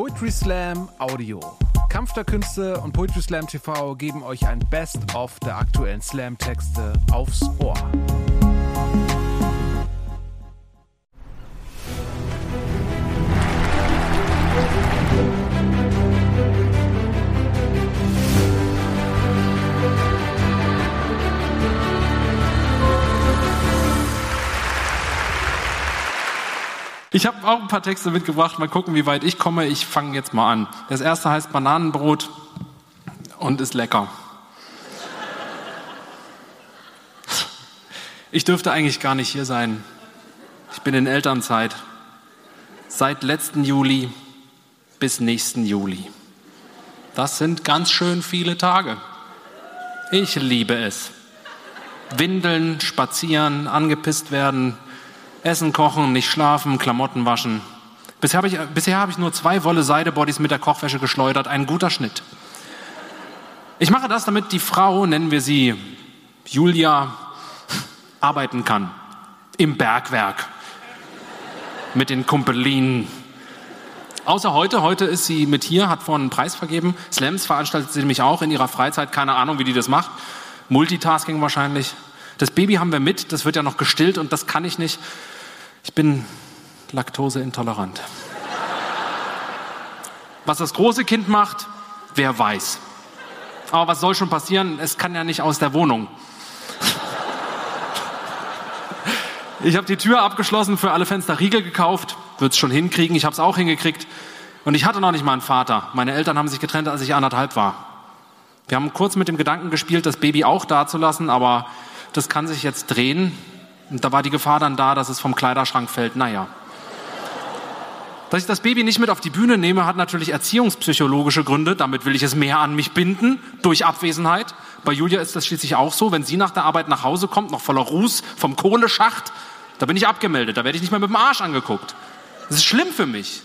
Poetry Slam Audio. Kampf der Künste und Poetry Slam TV geben euch ein Best-of der aktuellen Slam-Texte aufs Ohr. Ich habe auch ein paar Texte mitgebracht. Mal gucken, wie weit ich komme. Ich fange jetzt mal an. Das erste heißt Bananenbrot und ist lecker. Ich dürfte eigentlich gar nicht hier sein. Ich bin in Elternzeit. Seit letzten Juli bis nächsten Juli. Das sind ganz schön viele Tage. Ich liebe es. Windeln, spazieren, angepisst werden, Essen kochen, nicht schlafen, Klamotten waschen. Bisher habe ich, bisher habe ich nur zwei Wolle-Seide-Bodies mit der Kochwäsche geschleudert. Ein guter Schnitt. Ich mache das, damit die Frau, nennen wir sie Julia, arbeiten kann. Im Bergwerk. Mit den Kumpelinen. Außer heute. Heute ist sie mit hier, hat vorhin einen Preis vergeben. Slams veranstaltet sie nämlich auch in ihrer Freizeit. Keine Ahnung, wie die das macht. Multitasking wahrscheinlich. Das Baby haben wir mit, das wird ja noch gestillt und das kann ich nicht. Ich bin laktoseintolerant. Was das große Kind macht, wer weiß. Aber was soll schon passieren? Es kann ja nicht aus der Wohnung. Ich habe die Tür abgeschlossen, für alle Fenster Riegel gekauft, wird es schon hinkriegen, ich habe es auch hingekriegt. Und ich hatte noch nicht mal einen Vater. Meine Eltern haben sich getrennt, als ich anderthalb war. Wir haben kurz mit dem Gedanken gespielt, das Baby auch dazulassen, aber das kann sich jetzt drehen. Und da war die Gefahr dann da, dass es vom Kleiderschrank fällt. Naja. Dass ich das Baby nicht mit auf die Bühne nehme, hat natürlich erziehungspsychologische Gründe. Damit will ich es mehr an mich binden, durch Abwesenheit. Bei Julia ist das schließlich auch so. Wenn sie nach der Arbeit nach Hause kommt, noch voller Ruß vom Kohleschacht, da bin ich abgemeldet. Da werde ich nicht mehr mit dem Arsch angeguckt. Das ist schlimm für mich.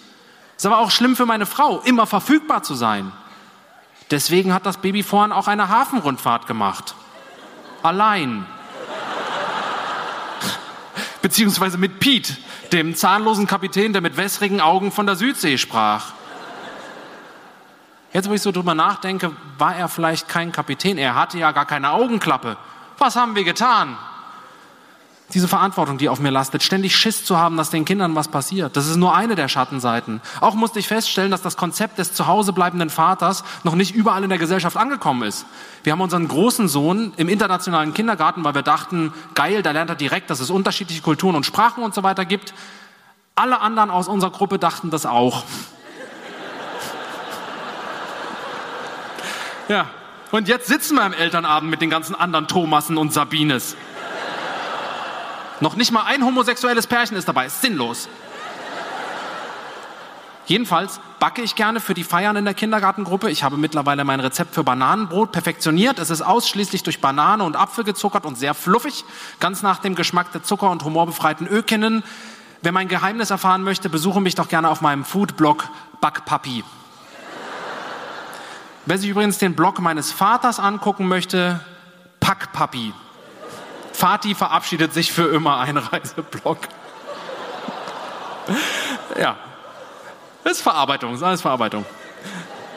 Das ist aber auch schlimm für meine Frau, immer verfügbar zu sein. Deswegen hat das Baby vorhin auch eine Hafenrundfahrt gemacht. Allein beziehungsweise mit Pete, dem zahnlosen Kapitän, der mit wässrigen Augen von der Südsee sprach. Jetzt, wo ich so drüber nachdenke, war er vielleicht kein Kapitän. Er hatte ja gar keine Augenklappe. Was haben wir getan? Diese Verantwortung, die auf mir lastet, ständig Schiss zu haben, dass den Kindern was passiert, das ist nur eine der Schattenseiten. Auch musste ich feststellen, dass das Konzept des zuhausebleibenden Vaters noch nicht überall in der Gesellschaft angekommen ist. Wir haben unseren großen Sohn im internationalen Kindergarten, weil wir dachten, geil, da lernt er direkt, dass es unterschiedliche Kulturen und Sprachen und so weiter gibt. Alle anderen aus unserer Gruppe dachten das auch. Ja, und jetzt sitzen wir im Elternabend mit den ganzen anderen Thomasen und Sabines. Noch nicht mal ein homosexuelles Pärchen ist dabei. Ist sinnlos. Jedenfalls backe ich gerne für die Feiern in der Kindergartengruppe. Ich habe mittlerweile mein Rezept für Bananenbrot perfektioniert. Es ist ausschließlich durch Banane und Apfel gezuckert und sehr fluffig, ganz nach dem Geschmack der zucker- und humorbefreiten Ökinnen. Wer mein Geheimnis erfahren möchte, besuche mich doch gerne auf meinem Foodblog Backpapi. Wer sich übrigens den Blog meines Vaters angucken möchte, Packpapi. Fatih verabschiedet sich für immer ein Reiseblock. ja, ist Verarbeitung, ist alles Verarbeitung.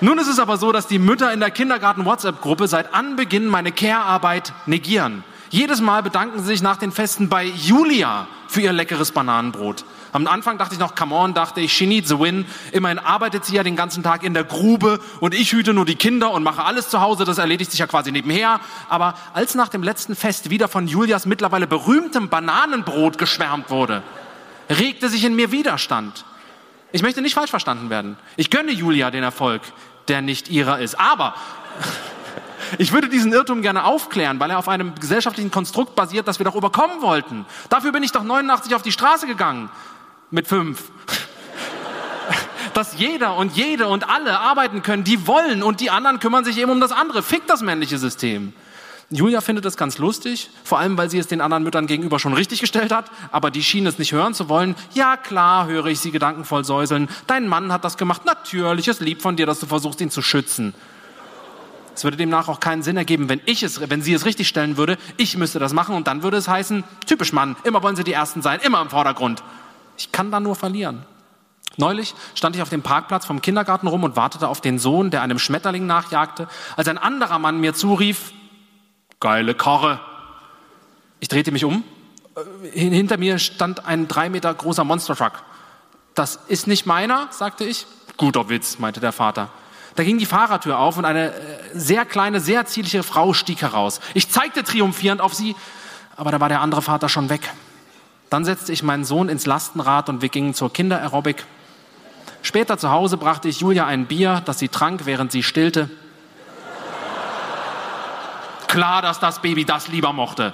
Nun ist es aber so, dass die Mütter in der Kindergarten-WhatsApp-Gruppe seit Anbeginn meine Care-Arbeit negieren. Jedes Mal bedanken sie sich nach den Festen bei Julia für ihr leckeres Bananenbrot. Am Anfang dachte ich noch, come on, dachte ich, she needs a win. Immerhin arbeitet sie ja den ganzen Tag in der Grube und ich hüte nur die Kinder und mache alles zu Hause. Das erledigt sich ja quasi nebenher. Aber als nach dem letzten Fest wieder von Julias mittlerweile berühmtem Bananenbrot geschwärmt wurde, regte sich in mir Widerstand. Ich möchte nicht falsch verstanden werden. Ich gönne Julia den Erfolg, der nicht ihrer ist. Aber ich würde diesen Irrtum gerne aufklären, weil er auf einem gesellschaftlichen Konstrukt basiert, das wir doch überkommen wollten. Dafür bin ich doch 89 auf die Straße gegangen mit fünf. Dass jeder und jede und alle arbeiten können, die wollen und die anderen kümmern sich eben um das andere. Fick das männliche System. Julia findet das ganz lustig, vor allem weil sie es den anderen Müttern gegenüber schon richtig gestellt hat, aber die schienen es nicht hören zu wollen. Ja klar, höre ich sie gedankenvoll säuseln. Dein Mann hat das gemacht. Natürlich, es lieb von dir, dass du versuchst, ihn zu schützen. Es würde demnach auch keinen Sinn ergeben, wenn ich es, wenn sie es richtig stellen würde. Ich müsste das machen und dann würde es heißen, typisch Mann, immer wollen sie die Ersten sein, immer im Vordergrund. Ich kann da nur verlieren. Neulich stand ich auf dem Parkplatz vom Kindergarten rum und wartete auf den Sohn, der einem Schmetterling nachjagte, als ein anderer Mann mir zurief, geile Karre. Ich drehte mich um. Hinter mir stand ein drei Meter großer Monstertruck. Das ist nicht meiner, sagte ich. Guter Witz, meinte der Vater. Da ging die Fahrertür auf und eine äh, sehr kleine, sehr zierliche Frau stieg heraus. Ich zeigte triumphierend auf sie, aber da war der andere Vater schon weg. Dann setzte ich meinen Sohn ins Lastenrad und wir gingen zur Kinderaerobik. Später zu Hause brachte ich Julia ein Bier, das sie trank, während sie stillte. Klar, dass das Baby das lieber mochte.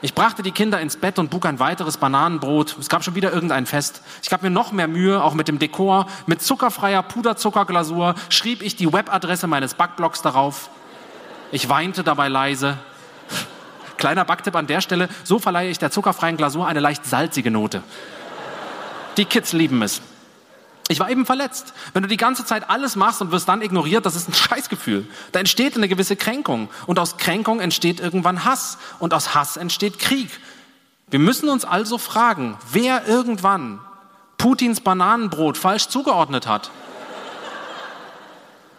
Ich brachte die Kinder ins Bett und buk ein weiteres Bananenbrot. Es gab schon wieder irgendein Fest. Ich gab mir noch mehr Mühe, auch mit dem Dekor. Mit zuckerfreier Puderzuckerglasur schrieb ich die Webadresse meines Backblocks darauf. Ich weinte dabei leise. Kleiner Backtipp an der Stelle, so verleihe ich der zuckerfreien Glasur eine leicht salzige Note. Die Kids lieben es. Ich war eben verletzt. Wenn du die ganze Zeit alles machst und wirst dann ignoriert, das ist ein Scheißgefühl. Da entsteht eine gewisse Kränkung. Und aus Kränkung entsteht irgendwann Hass. Und aus Hass entsteht Krieg. Wir müssen uns also fragen, wer irgendwann Putins Bananenbrot falsch zugeordnet hat.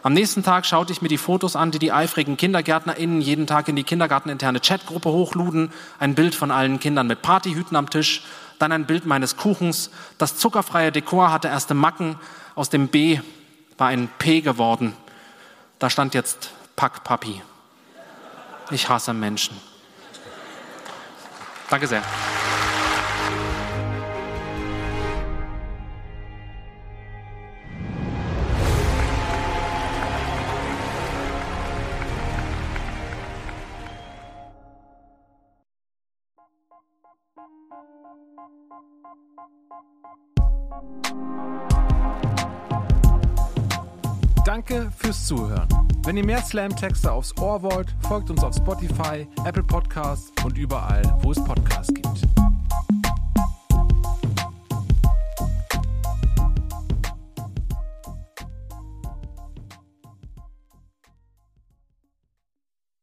Am nächsten Tag schaute ich mir die Fotos an, die die eifrigen KindergärtnerInnen jeden Tag in die kindergarteninterne Chatgruppe hochluden. Ein Bild von allen Kindern mit Partyhüten am Tisch, dann ein Bild meines Kuchens. Das zuckerfreie Dekor hatte erste Macken. Aus dem B war ein P geworden. Da stand jetzt Pack Papi. Ich hasse Menschen. Danke sehr. Danke fürs Zuhören. Wenn ihr mehr Slam-Texte aufs Ohr wollt, folgt uns auf Spotify, Apple Podcasts und überall, wo es Podcasts